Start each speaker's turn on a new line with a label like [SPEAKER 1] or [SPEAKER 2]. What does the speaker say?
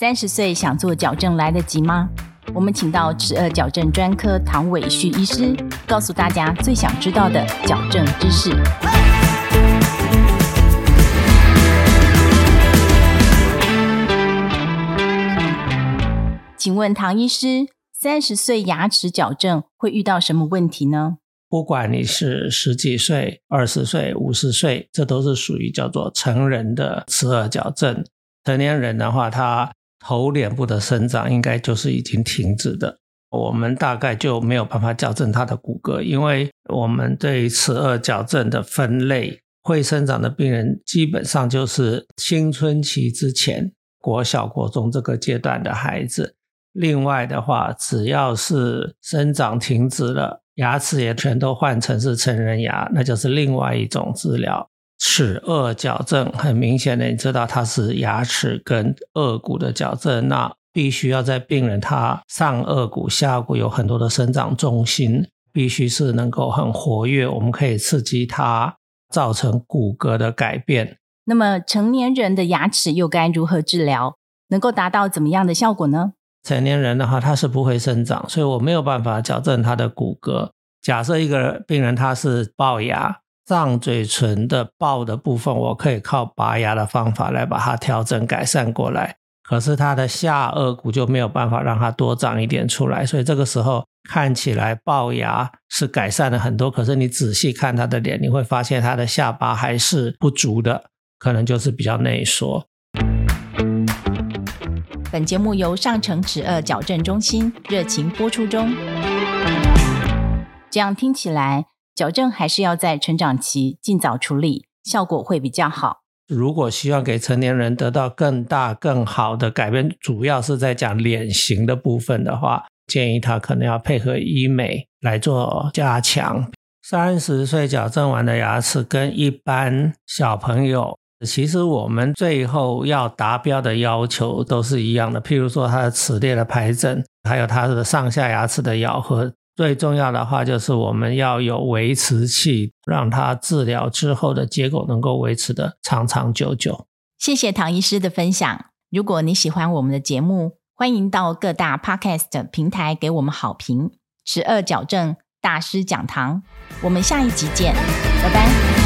[SPEAKER 1] 三十岁想做矫正来得及吗？我们请到齿颚矫正专科唐伟旭医师，告诉大家最想知道的矫正知识。请问唐医师，三十岁牙齿矫正会遇到什么问题呢？
[SPEAKER 2] 不管你是十几岁、二十岁、五十岁，这都是属于叫做成人的齿颚矫正。成年人的话，他头脸部的生长应该就是已经停止的，我们大概就没有办法矫正他的骨骼，因为我们对齿颚矫正的分类，会生长的病人基本上就是青春期之前，国小、国中这个阶段的孩子。另外的话，只要是生长停止了，牙齿也全都换成是成人牙，那就是另外一种治疗。齿颚矫正很明显的，你知道它是牙齿跟颚骨的矫正，那必须要在病人他上颚骨、下颚骨有很多的生长中心，必须是能够很活跃，我们可以刺激它，造成骨骼的改变。
[SPEAKER 1] 那么成年人的牙齿又该如何治疗，能够达到怎么样的效果呢？
[SPEAKER 2] 成年人的话，他是不会生长，所以我没有办法矫正他的骨骼。假设一个病人他是龅牙。上嘴唇的龅的部分，我可以靠拔牙的方法来把它调整改善过来。可是它的下颚骨就没有办法让它多长一点出来，所以这个时候看起来龅牙是改善了很多。可是你仔细看他的脸，你会发现他的下巴还是不足的，可能就是比较内缩。
[SPEAKER 1] 本节目由上城齿颚矫正中心热情播出中。这样听起来。矫正还是要在成长期尽早处理，效果会比较好。
[SPEAKER 2] 如果希望给成年人得到更大、更好的改变，主要是在讲脸型的部分的话，建议他可能要配合医美来做加强。三十岁矫正完的牙齿跟一般小朋友，其实我们最后要达标的要求都是一样的。譬如说他的齿列的排整，还有他的上下牙齿的咬合。最重要的话就是我们要有维持器，让它治疗之后的结果能够维持的长长久久。
[SPEAKER 1] 谢谢唐医师的分享。如果你喜欢我们的节目，欢迎到各大 Podcast 平台给我们好评。十二矫正大师讲堂，我们下一集见，拜拜。